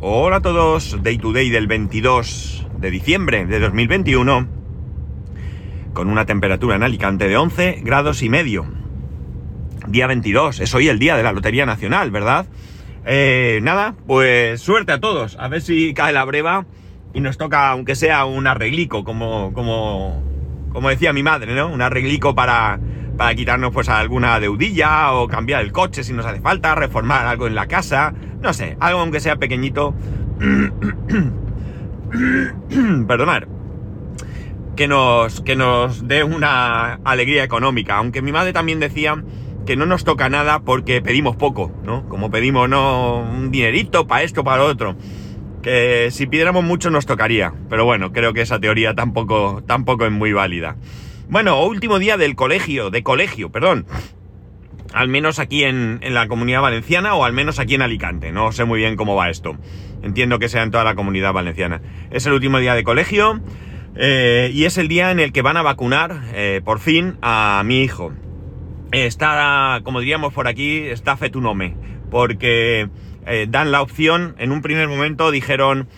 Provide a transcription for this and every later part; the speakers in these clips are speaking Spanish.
Hola a todos, Day to Day del 22 de diciembre de 2021, con una temperatura en Alicante de 11 grados y medio. Día 22, es hoy el día de la Lotería Nacional, ¿verdad? Eh, nada, pues suerte a todos, a ver si cae la breva y nos toca, aunque sea un arreglico, como, como, como decía mi madre, ¿no? Un arreglico para, para quitarnos pues alguna deudilla o cambiar el coche si nos hace falta, reformar algo en la casa, no sé, algo aunque sea pequeñito. Perdonad. Que nos, que nos dé una alegría económica. Aunque mi madre también decía que no nos toca nada porque pedimos poco, ¿no? Como pedimos no un dinerito para esto, para lo otro. Que si pidiéramos mucho nos tocaría. Pero bueno, creo que esa teoría tampoco, tampoco es muy válida. Bueno, último día del colegio, de colegio, perdón. Al menos aquí en, la comunidad valenciana o al menos aquí en Alicante. No sé muy bien cómo va esto. Entiendo que sea en toda la comunidad valenciana. Es el último día de colegio eh, y es el día en el que van a vacunar, eh, por fin, a mi hijo. Está, como diríamos por aquí, está fetunome. Porque eh, dan la opción, en un primer momento dijeron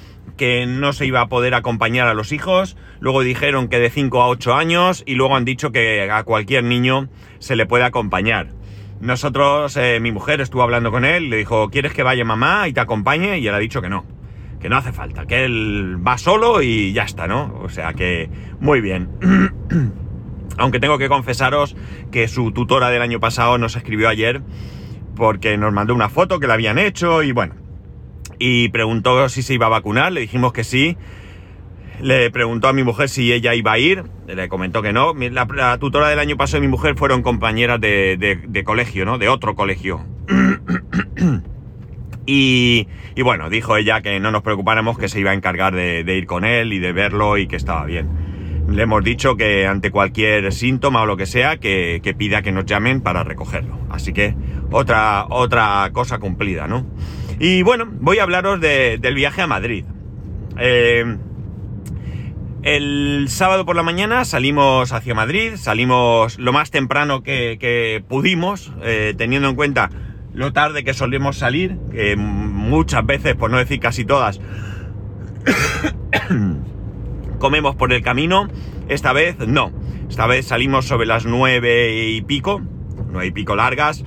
que no se iba a poder acompañar a los hijos, luego dijeron que de 5 a 8 años y luego han dicho que a cualquier niño se le puede acompañar. Nosotros, eh, mi mujer estuvo hablando con él, le dijo, ¿quieres que vaya mamá y te acompañe? Y él ha dicho que no, que no hace falta, que él va solo y ya está, ¿no? O sea que, muy bien. Aunque tengo que confesaros que su tutora del año pasado nos escribió ayer porque nos mandó una foto que le habían hecho y bueno, y preguntó si se iba a vacunar, le dijimos que sí. Le preguntó a mi mujer si ella iba a ir, le comentó que no. La, tutora del año pasado y mi mujer fueron compañeras de, colegio, ¿no? De otro colegio. y, bueno, dijo ella que no nos preocupáramos, que se iba a encargar de, ir con él y de verlo y que estaba bien. Le hemos dicho que ante cualquier síntoma o lo que sea, que, que pida que nos llamen para recogerlo. Así que otra, otra cosa cumplida, ¿no? Y bueno, voy a hablaros del viaje a Madrid. Eh, el sábado por la mañana salimos hacia Madrid, salimos lo más temprano que, pudimos, eh, teniendo en cuenta lo tarde que solemos salir, que muchas veces, por no decir casi todas, comemos por el camino. Esta vez no. Esta vez salimos sobre las nueve y pico, nueve y pico largas,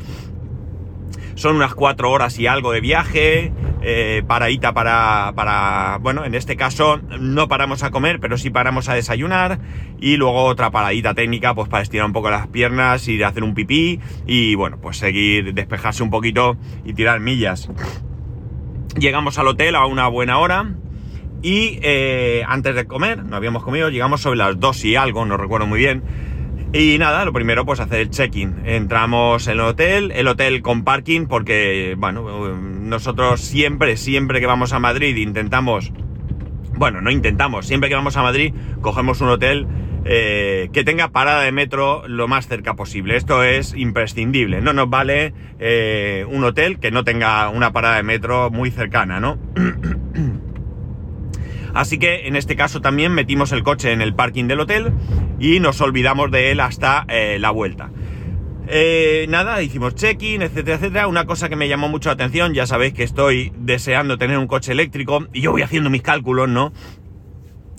son unas cuatro horas y algo de viaje, eh, paradita para, para, bueno, en este caso no paramos a comer, pero sí paramos a desayunar y luego otra paradita técnica, pues para estirar un poco las piernas, ir a hacer un pipí y bueno, pues seguir, despejarse un poquito y tirar millas. Llegamos al hotel a una buena hora y eh, antes de comer, no habíamos comido, llegamos sobre las dos y algo, no recuerdo muy bien y nada, lo primero pues hacer el check-in. Entramos en el hotel, el hotel con parking porque, bueno, nosotros siempre, siempre que vamos a Madrid intentamos, bueno, no intentamos, siempre que vamos a Madrid cogemos un hotel eh, que tenga parada de metro lo más cerca posible. Esto es imprescindible. No nos vale eh, un hotel que no tenga una parada de metro muy cercana, ¿no? Así que en este caso también metimos el coche en el parking del hotel y nos olvidamos de él hasta eh, la vuelta. Eh, nada, hicimos check-in, etcétera, etcétera. Una cosa que me llamó mucho la atención, ya sabéis que estoy deseando tener un coche eléctrico y yo voy haciendo mis cálculos, ¿no?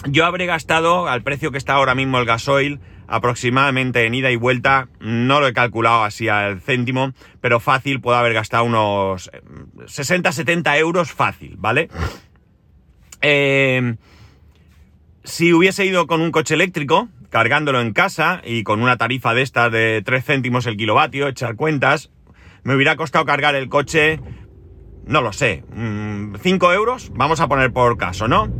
Yo habré gastado, al precio que está ahora mismo el gasoil, aproximadamente en ida y vuelta, no lo he calculado así al céntimo, pero fácil puedo haber gastado unos 60-70 euros fácil, ¿vale? Eh, si hubiese ido con un coche eléctrico, cargándolo en casa y con una tarifa de estas de 3 céntimos el kilovatio, echar cuentas, me hubiera costado cargar el coche, no lo sé, 5 mm, euros, vamos a poner por caso, ¿no?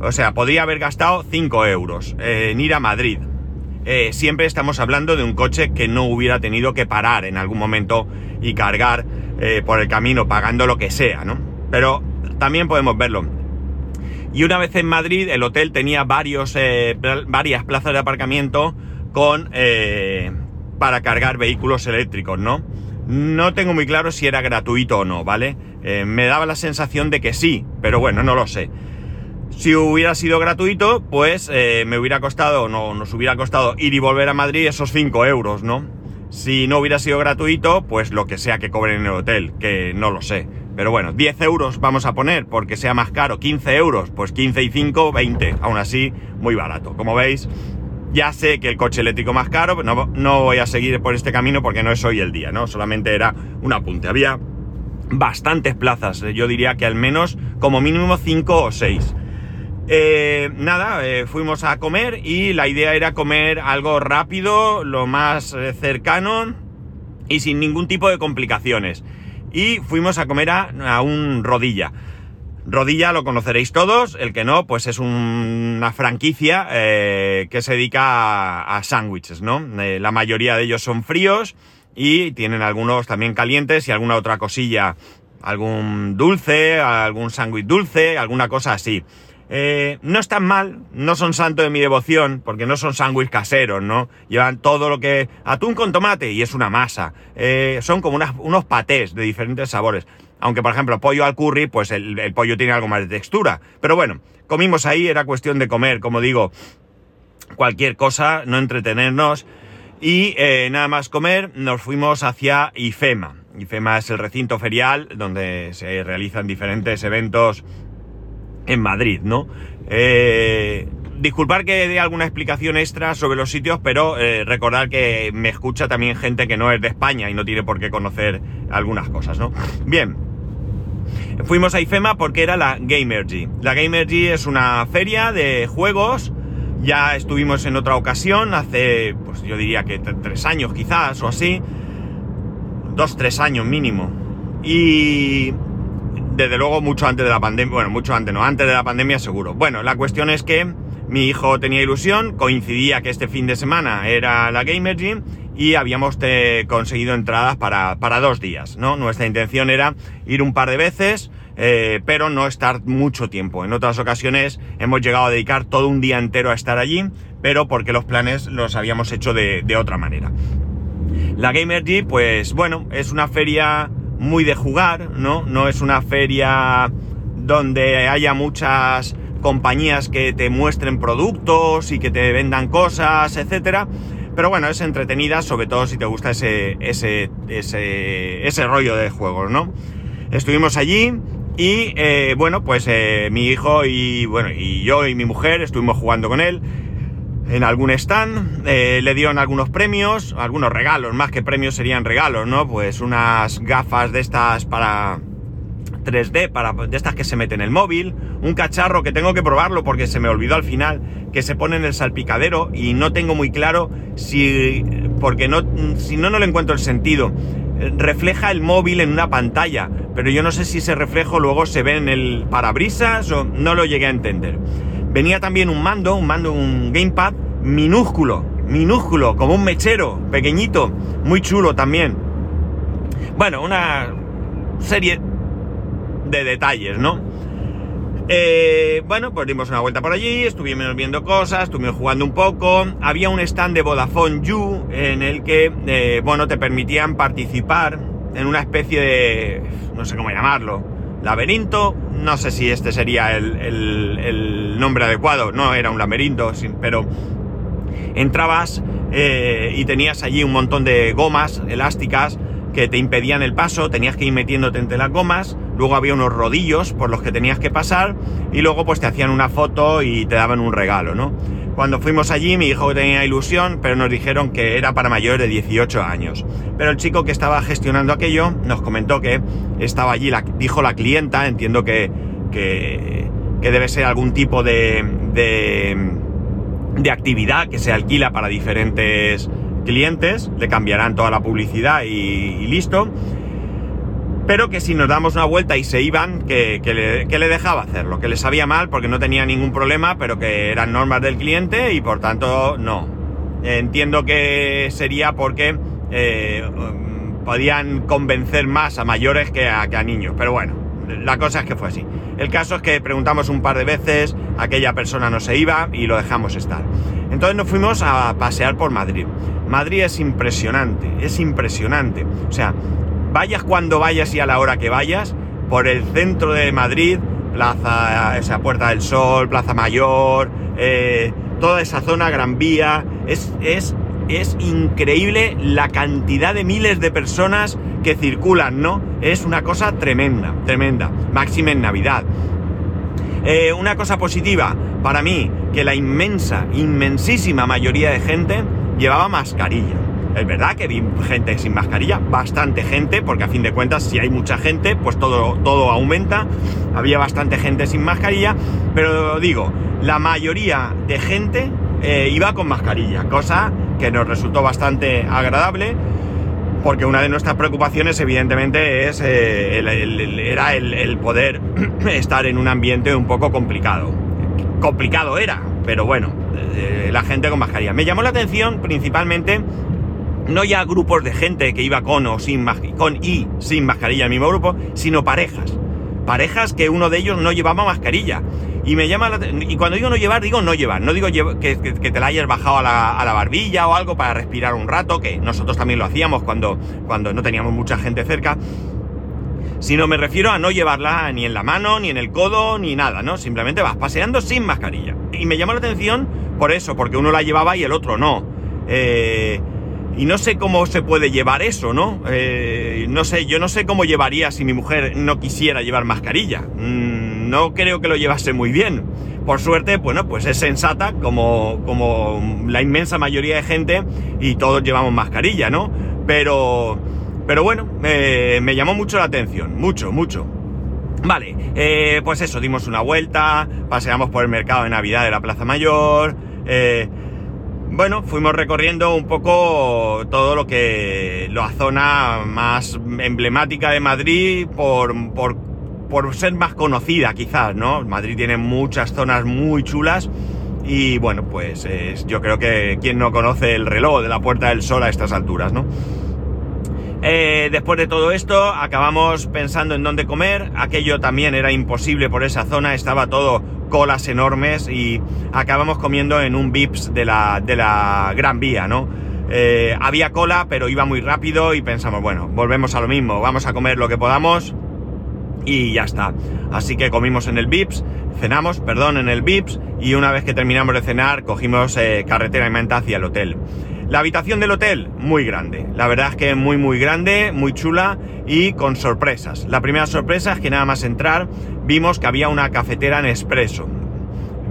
O sea, podría haber gastado 5 euros en ir a Madrid. Eh, siempre estamos hablando de un coche que no hubiera tenido que parar en algún momento y cargar eh, por el camino pagando lo que sea, ¿no? Pero también podemos verlo y una vez en Madrid, el hotel tenía varios, eh, varias plazas de aparcamiento con, eh, para cargar vehículos eléctricos, ¿no? No tengo muy claro si era gratuito o no, ¿vale? Eh, me daba la sensación de que sí, pero bueno, no lo sé. Si hubiera sido gratuito, pues me hubiera costado, no, nos hubiera costado ir y volver a Madrid esos 5 euros, ¿no? Si no hubiera sido gratuito, pues lo que sea que cobren en el hotel, que no lo sé. Pero bueno, 10 euros vamos a poner porque sea más caro, 15 euros, pues 15 y 5, 20. Aún así, muy barato. Como veis, ya sé que el coche eléctrico más caro, no, no voy a seguir por este camino porque no es hoy el día, ¿no? Solamente era un apunte. Había bastantes plazas, eh, yo diría que al menos como mínimo 5 o 6. Eh, nada, eh, fuimos a comer y la idea era comer algo rápido, lo más cercano y sin ningún tipo de complicaciones y fuimos a comer a, un rodilla. Rodilla lo conoceréis todos, el que no, pues es una franquicia eh, que se dedica a, sándwiches, ¿no? Eh, la mayoría de ellos son fríos y tienen algunos también calientes y alguna otra cosilla, algún dulce, algún sándwich dulce, alguna cosa así. Eh, no están mal, no son santo de mi devoción, porque no son sándwiches caseros, ¿no? Llevan todo lo que... atún con tomate y es una masa. Eh, son como unos patés de diferentes sabores. Aunque, por ejemplo, pollo al curry, pues el, pollo tiene algo más de textura. Pero bueno, comimos ahí, era cuestión de comer, como digo, cualquier cosa, no entretenernos. Y eh, nada más comer, nos fuimos hacia IFEMA. IFEMA es el recinto ferial donde se realizan diferentes eventos en Madrid, ¿no? Eh, disculpar que dé alguna explicación extra sobre los sitios, pero eh, recordar que me escucha también gente que no es de España y no tiene por qué conocer algunas cosas, ¿no? Bien. Fuimos a IFEMA porque era la Gamergy. La Gamergy es una feria de juegos. Ya estuvimos en otra ocasión, hace, pues yo diría que tres años quizás o así. Dos, tres años mínimo. Y desde luego mucho antes de la pandemia, bueno, mucho antes, no, antes de la pandemia seguro. Bueno, la cuestión es que mi hijo tenía ilusión, coincidía que este fin de semana era la Gamer Gym y habíamos conseguido entradas para, para, dos días, ¿no? Nuestra intención era ir un par de veces, eh, pero no estar mucho tiempo. En otras ocasiones hemos llegado a dedicar todo un día entero a estar allí, pero porque los planes los habíamos hecho de, de otra manera. La Gamer Gym, pues bueno, es una feria muy de jugar, ¿no? No es una feria donde haya muchas compañías que te muestren productos y que te vendan cosas, etcétera. Pero bueno, es entretenida, sobre todo si te gusta ese, ese, ese, ese rollo de juegos, ¿no? Estuvimos allí y, eh, bueno, pues eh, mi hijo y, bueno, y yo y mi mujer estuvimos jugando con él en algún stand, eh, le dieron algunos premios, algunos regalos, más que premios serían regalos, ¿no? Pues unas gafas de estas para 3D, para, de estas que se meten en el móvil, un cacharro que tengo que probarlo porque se me olvidó al final, que se pone en el salpicadero y no tengo muy claro si, porque no, si no, no le encuentro el sentido. Refleja el móvil en una pantalla, pero yo no sé si ese reflejo luego se ve en el parabrisas o no lo llegué a entender. Venía también un mando, un mando, un gamepad minúsculo, minúsculo, como un mechero, pequeñito, muy chulo también. Bueno, una serie de detalles, ¿no? Eh, bueno, pues dimos una vuelta por allí, estuvimos viendo cosas, estuvimos jugando un poco. Había un stand de Vodafone You en el que, eh, bueno, te permitían participar en una especie de, no sé cómo llamarlo, laberinto. No sé si este sería el, nombre adecuado, no era un laberinto, pero entrabas eh, y tenías allí un montón de gomas elásticas que te impedían el paso, tenías que ir metiéndote entre las gomas, luego había unos rodillos por los que tenías que pasar y luego pues te hacían una foto y te daban un regalo, ¿no? Cuando fuimos allí, mi hijo tenía ilusión, pero nos dijeron que era para mayores de 18 años. Pero el chico que estaba gestionando aquello nos comentó que estaba allí, la, dijo la clienta, entiendo que, que, debe ser algún tipo de, de, actividad que se alquila para diferentes clientes, le cambiarán toda la publicidad y listo pero que si nos damos una vuelta y se iban, que, le, dejaba hacerlo, que le sabía mal porque no tenía ningún problema, pero que eran normas del cliente y por tanto no. Entiendo que sería porque eh, podían convencer más a mayores que a, que a niños, pero bueno, la cosa es que fue así. El caso es que preguntamos un par de veces, aquella persona no se iba y lo dejamos estar. Entonces nos fuimos a pasear por Madrid. Madrid es impresionante, es impresionante. O sea, vayas cuando vayas y a la hora que vayas, por el centro de Madrid, Plaza, esa Puerta del Sol, Plaza Mayor, eh, toda esa zona, Gran Vía, es, es es increíble la cantidad de miles de personas que circulan, ¿no? Es una cosa tremenda, tremenda. Máxima en Navidad. Eh, una cosa positiva para mí, que la inmensa, inmensísima mayoría de gente llevaba mascarilla. Es verdad que vi gente sin mascarilla, bastante gente, porque a fin de cuentas, si hay mucha gente, pues todo, todo aumenta. Había bastante gente sin mascarilla, pero digo, la mayoría de gente eh, iba con mascarilla, cosa que nos resultó bastante agradable, porque una de nuestras preocupaciones, evidentemente, es eh, era el poder estar en un ambiente un poco complicado. Complicado era, pero bueno, eh, la gente con mascarilla. Me llamó la atención principalmente no ya grupos de gente que iba con o sin con y sin mascarilla el mismo grupo, sino parejas. Parejas que uno de ellos no llevaba mascarilla. Y me llama y cuando digo no llevar, digo no llevar. No digo que, te la hayas bajado a la, barbilla o algo para respirar un rato, que nosotros también lo hacíamos cuando, cuando no teníamos mucha gente cerca. Sino me refiero a no llevarla ni en la mano, ni en el codo, ni nada, ¿no? Simplemente vas paseando sin mascarilla. Y me llamó la atención por eso, porque uno la llevaba y el otro no. Eh, y no sé cómo se puede llevar eso, ¿no? Eh, no sé, yo no sé cómo llevaría si mi mujer no quisiera llevar mascarilla. Mm, no creo que lo llevase muy bien. Por suerte, bueno, pues es sensata como, como la inmensa mayoría de gente y todos llevamos mascarilla, ¿no? Pero, pero bueno, me llamó mucho la atención, mucho, mucho. Vale, eh, pues eso, dimos una vuelta, paseamos por el mercado de Navidad de la Plaza Mayor, eh, bueno, fuimos recorriendo un poco todo lo que la zona más emblemática de Madrid por, por, ser más conocida quizás, ¿no? Madrid tiene muchas zonas muy chulas y bueno, pues yo creo que quien no conoce el reloj de la Puerta del Sol a estas alturas, ¿no? Eh, después de todo esto, acabamos pensando en dónde comer. Aquello también era imposible por esa zona, estaba todo colas enormes y acabamos comiendo en un VIPS de la, Gran Vía, ¿no? Eh, había cola, pero iba muy rápido y pensamos, bueno, volvemos a lo mismo, vamos a comer lo que podamos y ya está. Así que comimos en el VIPS, cenamos, perdón, en el VIPS y una vez que terminamos de cenar cogimos eh, carretera y menta hacia el hotel. La habitación del hotel, muy grande. La verdad es que muy muy grande, muy chula y con sorpresas. La primera sorpresa es que nada más entrar vimos que había una cafetera en expreso.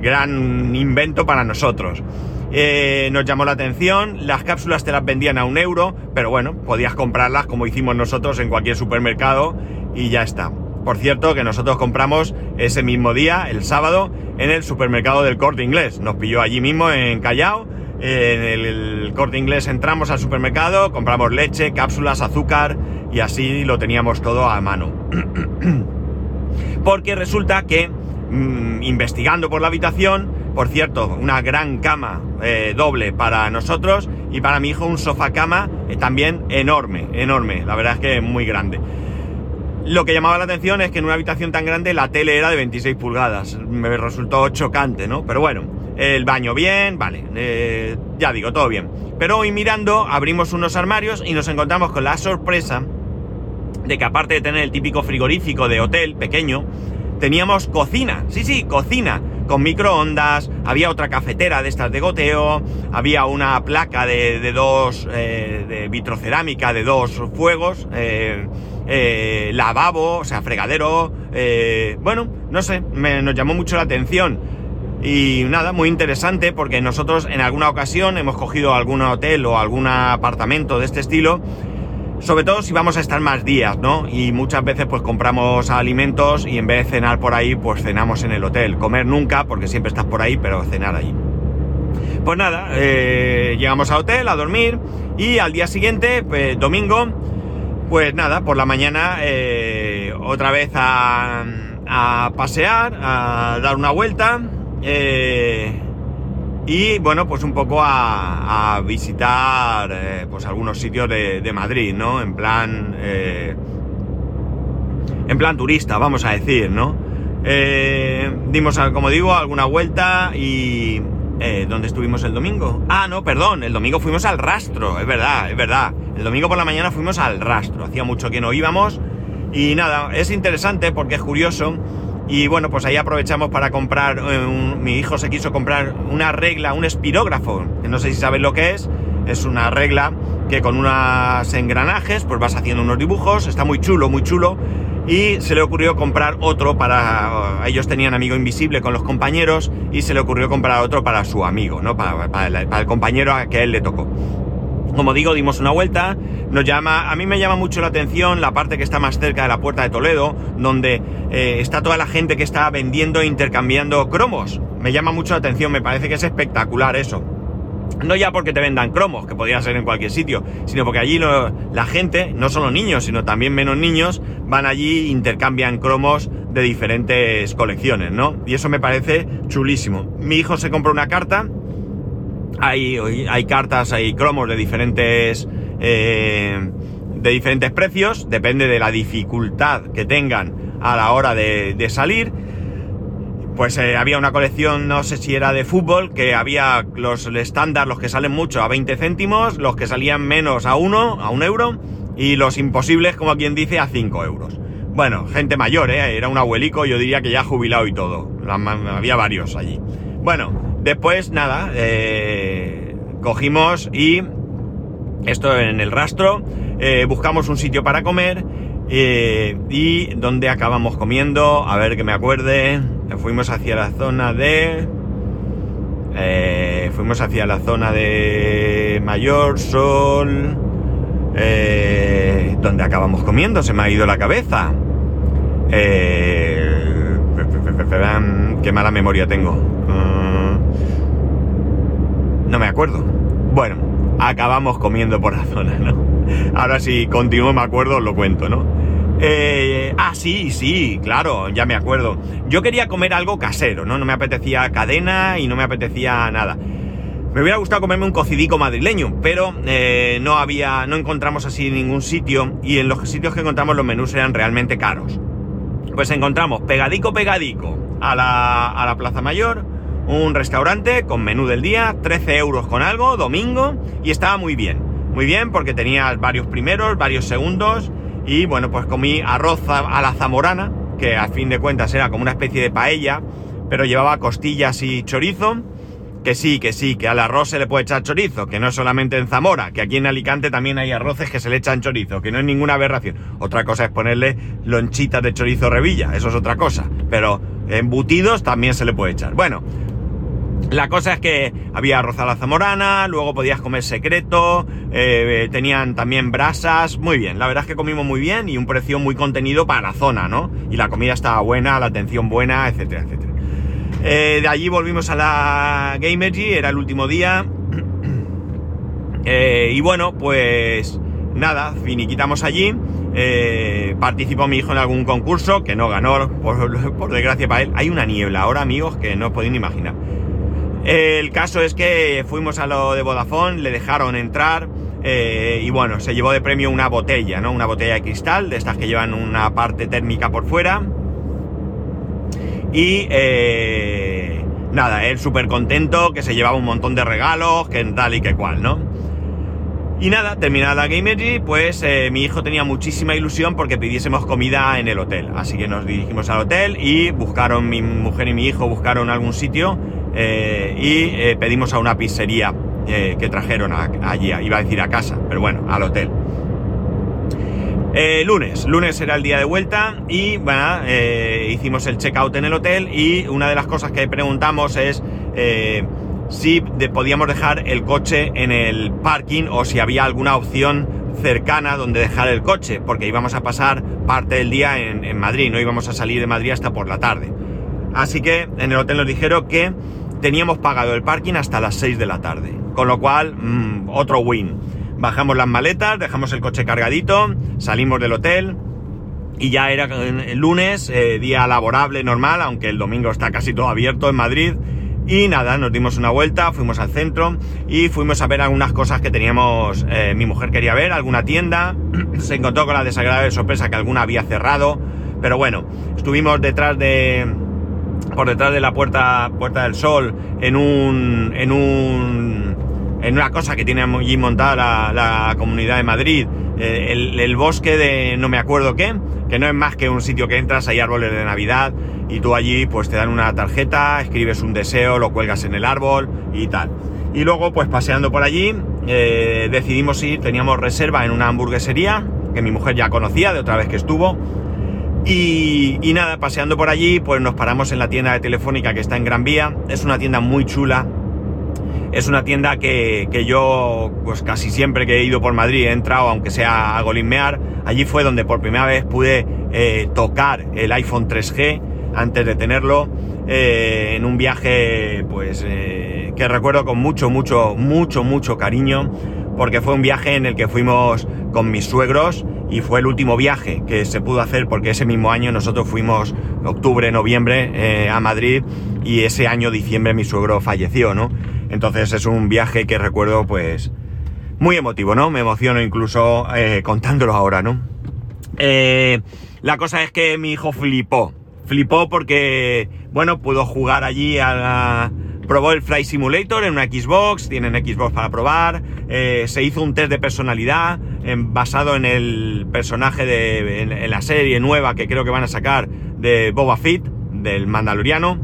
Gran invento para nosotros. Eh, nos llamó la atención, las cápsulas te las vendían a un euro, pero bueno, podías comprarlas como hicimos nosotros en cualquier supermercado y ya está. Por cierto, que nosotros compramos ese mismo día, el sábado, en el supermercado del Corte Inglés. Nos pilló allí mismo en Callao en el, corte inglés entramos al supermercado, compramos leche, cápsulas, azúcar y así lo teníamos todo a mano. Porque resulta que mm, investigando por la habitación, por cierto, una gran cama eh, doble para nosotros y para mi hijo un sofá cama eh, también enorme, enorme, la verdad es que muy grande. Lo que llamaba la atención es que en una habitación tan grande la tele era de 26 pulgadas. Me resultó chocante, ¿no? Pero bueno, el baño bien, vale, eh, ya digo, todo bien. Pero hoy mirando, abrimos unos armarios y nos encontramos con la sorpresa de que aparte de tener el típico frigorífico de hotel pequeño, teníamos cocina, sí, sí, cocina, con microondas, había otra cafetera de estas de goteo, había una placa de, dos, eh, de vitrocerámica de dos fuegos, eh, lavabo, o sea, fregadero, bueno, no sé, me, nos llamó mucho la atención y nada, muy interesante porque nosotros en alguna ocasión hemos cogido algún hotel o algún apartamento de este estilo, sobre todo si vamos a estar más días, ¿no? Y muchas veces pues compramos alimentos y en vez de cenar por ahí, pues cenamos en el hotel. Comer nunca, porque siempre estás por ahí, pero cenar allí. Pues nada, eh, llegamos al hotel a dormir y al día siguiente, pues, domingo, pues nada, por la mañana eh, otra vez a pasear, a dar una vuelta eh, y bueno, pues un poco a, visitar eh, pues algunos sitios de, Madrid, ¿no? En plan. Eh, en plan turista, vamos a decir, ¿no? dimos, como digo, alguna vuelta y. ¿Dónde estuvimos el domingo? Ah, no, perdón, el domingo fuimos al rastro, es verdad, es verdad. El domingo por la mañana fuimos al rastro, hacía mucho que no íbamos. Y nada, es interesante porque es curioso y bueno, pues ahí aprovechamos para comprar, eh, mi hijo se quiso comprar una regla, un espirógrafo, que no sé si sabes lo que es, Es una regla que con unos engranajes pues vas haciendo unos dibujos, está muy chulo, muy chulo. Y se le ocurrió comprar otro para... Ellos tenían amigo invisible con los compañeros y se le ocurrió comprar otro para su amigo, ¿no? Para, para el compañero a que él le tocó. Como digo, dimos una vuelta, nos llama, a mí me llama mucho la atención la parte que está más cerca de la puerta de Toledo, donde eh, está toda la gente que está vendiendo e intercambiando cromos. Me llama mucho la atención, me parece que es espectacular eso. No ya porque te vendan cromos, que podría ser en cualquier sitio, sino porque allí la gente, no solo niños, sino también menos niños, van allí e intercambian cromos de diferentes colecciones, ¿no? Y eso me parece chulísimo. Mi hijo se compró una carta hay, hay cartas, hay cromos de diferentes, eh, de diferentes precios, depende de la dificultad que tengan a la hora de, salir. Pues eh, había una colección, no sé si era de fútbol, que había los estándar, los que salen mucho a 20 céntimos, los que salían menos a 1, a 1 euro, y los imposibles, como quien dice, a 5 euros. Bueno, gente mayor, ¿eh? era un abuelico, yo diría que ya jubilado y todo. Había varios allí. Bueno, Después, nada, eh, cogimos y esto en el rastro, eh, buscamos un sitio para comer eh, y donde acabamos comiendo, a ver que me acuerde, fuimos hacia la zona de... fuimos hacia la zona de Mayor Sol, donde acabamos comiendo, se me ha ido la cabeza. qué mala memoria tengo. No me acuerdo. Bueno, acabamos comiendo por la zona, ¿no? Ahora si continúo me acuerdo, os lo cuento, ¿no? Eh, ah, sí, sí, claro, ya me acuerdo. Yo quería comer algo casero, ¿no? No me apetecía cadena y no me apetecía nada. Me hubiera gustado comerme un cocidico madrileño, pero eh, no había, no encontramos así ningún sitio y en los sitios que encontramos los menús eran realmente caros. Pues encontramos pegadico, pegadico a la, a la Plaza Mayor, un restaurante con menú del día, 13 euros con algo, domingo, y estaba muy bien. Muy bien porque tenía varios primeros, varios segundos, y bueno, pues comí arroz a la zamorana, que a fin de cuentas era como una especie de paella, pero llevaba costillas y chorizo. Que sí, que sí, que al arroz se le puede echar chorizo, que no es solamente en Zamora, que aquí en Alicante también hay arroces que se le echan chorizo, que no es ninguna aberración. Otra cosa es ponerle lonchitas de chorizo revilla, eso es otra cosa, pero embutidos también se le puede echar. Bueno, la cosa es que había arroz a la zamorana, luego podías comer secreto, eh, tenían también brasas, muy bien, la verdad es que comimos muy bien y un precio muy contenido para la zona, ¿no? Y la comida estaba buena, la atención buena, etcétera, etcétera. Eh, de allí volvimos a la Gamergy, era el último día. Eh, y bueno, pues nada, finiquitamos allí. participó mi hijo en algún concurso que no ganó, por, por desgracia para él. Hay una niebla ahora, amigos, que no os podéis ni imaginar. El caso es que fuimos a lo de Vodafone, le dejaron entrar eh, y bueno, se llevó de premio una botella, ¿no? Una botella de cristal, de estas que llevan una parte térmica por fuera. Y eh, nada, él súper contento, que se llevaba un montón de regalos, que tal y que cual, ¿no? Y nada, terminada Gamergy, pues eh, mi hijo tenía muchísima ilusión porque pidiésemos comida en el hotel. Así que nos dirigimos al hotel y buscaron, mi mujer y mi hijo buscaron algún sitio eh, y eh, pedimos a una pizzería eh, que trajeron allí, iba a decir a casa, pero bueno, al hotel. lunes, lunes era el día de vuelta y bueno, hicimos el checkout en el hotel y una de las cosas que preguntamos es si podíamos dejar el coche en el parking o si había alguna opción cercana donde dejar el coche, porque íbamos a pasar parte del día en Madrid, no íbamos a salir de Madrid hasta por la tarde. Así que en el hotel nos dijeron que teníamos pagado el parking hasta las 6 de la tarde. Con lo cual, mm, otro win. Bajamos las maletas, dejamos el coche cargadito, salimos del hotel y ya era el lunes, eh, día laborable normal, aunque el domingo está casi todo abierto en Madrid. Y nada, nos dimos una vuelta, fuimos al centro y fuimos a ver algunas cosas que teníamos, eh, mi mujer quería ver, alguna tienda, se encontró con la desagradable sorpresa que alguna había cerrado, pero bueno, estuvimos detrás de, por detrás de la puerta, puerta del sol, en un, en un, en una cosa que tiene allí montada la, comunidad de Madrid, eh, el, bosque de no me acuerdo qué, que no es más que un sitio que entras, hay árboles de Navidad y tú allí pues te dan una tarjeta, escribes un deseo, lo cuelgas en el árbol y tal. Y luego pues paseando por allí, eh, decidimos ir, teníamos reserva en una hamburguesería que mi mujer ya conocía de otra vez que estuvo. Y, nada, paseando por allí, pues nos paramos en la tienda de Telefónica que está en Gran Vía. Es una tienda muy chula. Es una tienda que, que yo, pues casi siempre que he ido por Madrid he entrado, aunque sea a golismear. Allí fue donde por primera vez pude eh, tocar el iPhone 3G antes de tenerlo. Eh, en un viaje, pues, eh, que recuerdo con mucho, mucho, mucho, mucho cariño. Porque fue un viaje en el que fuimos con mis suegros y fue el último viaje que se pudo hacer porque ese mismo año nosotros fuimos octubre, noviembre eh, a Madrid y ese año diciembre mi suegro falleció, ¿no? Entonces es un viaje que recuerdo pues muy emotivo, ¿no? Me emociono incluso eh, contándolo ahora, ¿no? Eh, la cosa es que mi hijo flipó, flipó porque, bueno, pudo jugar allí a la probó el Flight Simulator en una Xbox, tienen Xbox para probar, eh, se hizo un test de personalidad basado en el personaje de en, la serie nueva que creo que van a sacar de Boba Fett, del Mandaloriano.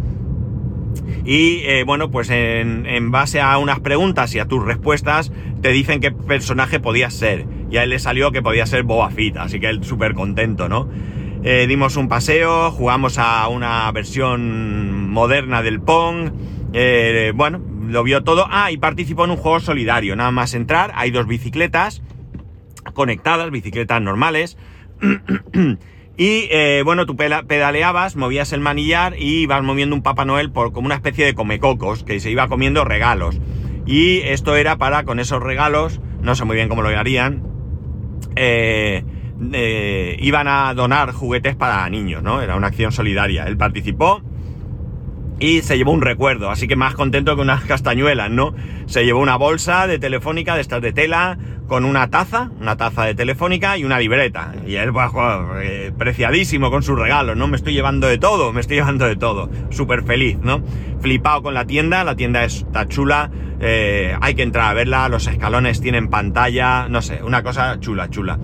Y eh, bueno, pues en, en, base a unas preguntas y a tus respuestas te dicen qué personaje podías ser. Y a él le salió que podía ser Boba Fett, así que él súper contento, ¿no? Eh, dimos un paseo, jugamos a una versión moderna del Pong. Eh, bueno, lo vio todo. Ah, y participó en un juego solidario. Nada más entrar, hay dos bicicletas conectadas, bicicletas normales. y eh, bueno, tú pedaleabas, movías el manillar y ibas moviendo un Papá Noel por como una especie de comecocos que se iba comiendo regalos. Y esto era para, con esos regalos, no sé muy bien cómo lo harían, eh, eh, iban a donar juguetes para niños, ¿no? Era una acción solidaria. Él participó y se llevó un recuerdo, así que más contento que unas castañuelas, ¿no? Se llevó una bolsa de telefónica de estas de tela con una taza, una taza de telefónica y una libreta. Y él, pues, eh, preciadísimo con sus regalos, ¿no? Me estoy llevando de todo, me estoy llevando de todo. Súper feliz, ¿no? Flipado con la tienda, la tienda está chula, eh, hay que entrar a verla, los escalones tienen pantalla, no sé, una cosa chula, chula.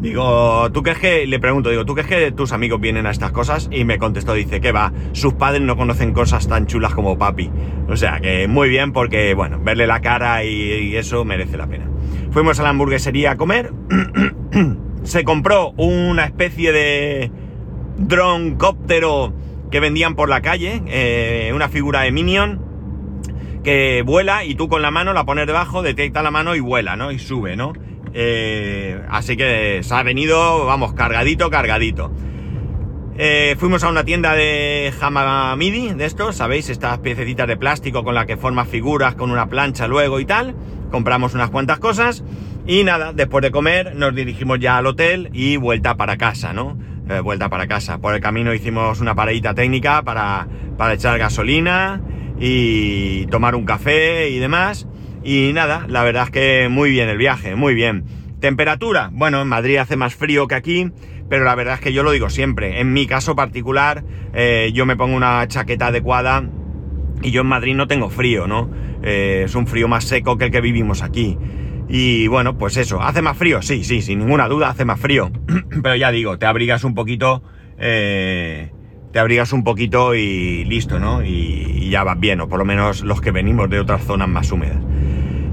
Digo, ¿tú crees que, le pregunto, digo, ¿tú crees que tus amigos vienen a estas cosas? Y me contestó, dice, que va, sus padres no conocen cosas tan chulas como papi. O sea, que muy bien porque, bueno, verle la cara y, eso merece la pena. Fuimos a la hamburguesería a comer. Se compró una especie de droncóptero que vendían por la calle, eh, una figura de Minion que vuela y tú con la mano la pones debajo, detecta la mano y vuela, ¿no? Y sube, ¿no? Eh, así que se ha venido, vamos, cargadito, cargadito. Eh, fuimos a una tienda de Hamamidi, de estos, ¿sabéis? Estas piececitas de plástico con la que formas figuras con una plancha luego y tal. Compramos unas cuantas cosas y nada, después de comer nos dirigimos ya al hotel y vuelta para casa, ¿no? Eh, vuelta para casa. Por el camino hicimos una paradita técnica para, para echar gasolina y tomar un café y demás. Y nada, la verdad es que muy bien el viaje, muy bien. Temperatura, bueno, en Madrid hace más frío que aquí, pero la verdad es que yo lo digo siempre. En mi caso particular, eh, yo me pongo una chaqueta adecuada y yo en Madrid no tengo frío, ¿no? Eh, es un frío más seco que el que vivimos aquí. Y bueno, pues eso, ¿hace más frío? Sí, sí, sin ninguna duda hace más frío. pero ya digo, te abrigas un poquito, eh, te abrigas un poquito y listo, ¿no? Y, y ya vas bien, o por lo menos los que venimos de otras zonas más húmedas.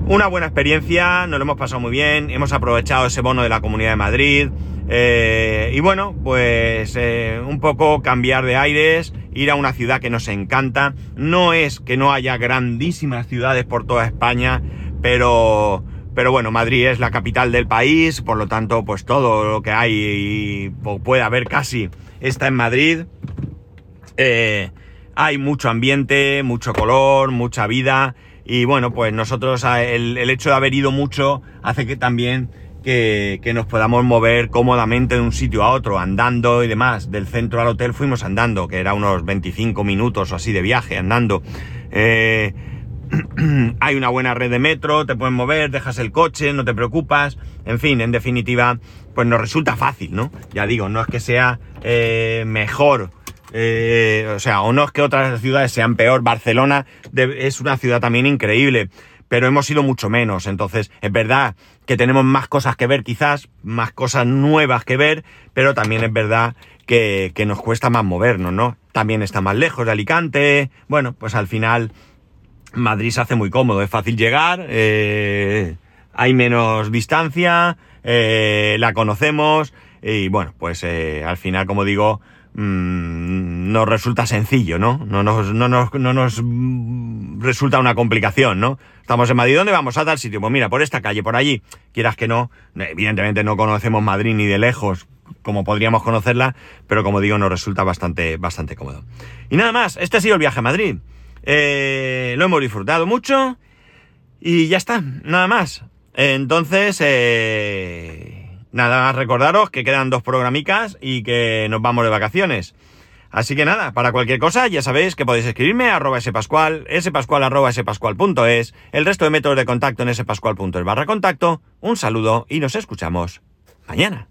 Una buena experiencia, nos lo hemos pasado muy bien, hemos aprovechado ese bono de la Comunidad de Madrid eh, y bueno, pues eh, un poco cambiar de aires, ir a una ciudad que nos encanta. No es que no haya grandísimas ciudades por toda España, pero, pero bueno, Madrid es la capital del país, por lo tanto, pues todo lo que hay y puede haber casi está en Madrid. Eh, hay mucho ambiente, mucho color, mucha vida. Y bueno, pues nosotros el, el, hecho de haber ido mucho hace que también que, que, nos podamos mover cómodamente de un sitio a otro, andando y demás. Del centro al hotel fuimos andando, que era unos 25 minutos o así de viaje, andando. Eh, hay una buena red de metro, te puedes mover, dejas el coche, no te preocupas. En fin, en definitiva, pues nos resulta fácil, ¿no? Ya digo, no es que sea eh, mejor eh, o sea, o no es que otras ciudades sean peor, Barcelona es una ciudad también increíble, pero hemos ido mucho menos, entonces es verdad que tenemos más cosas que ver quizás, más cosas nuevas que ver, pero también es verdad que, nos cuesta más movernos, ¿no? También está más lejos de Alicante, bueno, pues al final Madrid se hace muy cómodo, es fácil llegar, eh, hay menos distancia, eh, la conocemos y bueno, pues al final, como digo, mmm, nos resulta sencillo, ¿no? No nos, no nos, no nos resulta una complicación, ¿no? Estamos en Madrid, ¿dónde vamos? A tal sitio. Pues mira, por esta calle, por allí. Quieras que no, evidentemente no conocemos Madrid ni de lejos, como podríamos conocerla, pero como digo, nos resulta bastante, bastante cómodo. Y nada más, este ha sido el viaje a Madrid. Eh, lo hemos disfrutado mucho y ya está, nada más. Entonces, eh, nada más recordaros que quedan dos programicas y que nos vamos de vacaciones. Así que nada, para cualquier cosa ya sabéis que podéis escribirme a arroba spascual, spascual arroba spascual.es, el resto de métodos de contacto en spascual.es barra contacto. Un saludo y nos escuchamos mañana.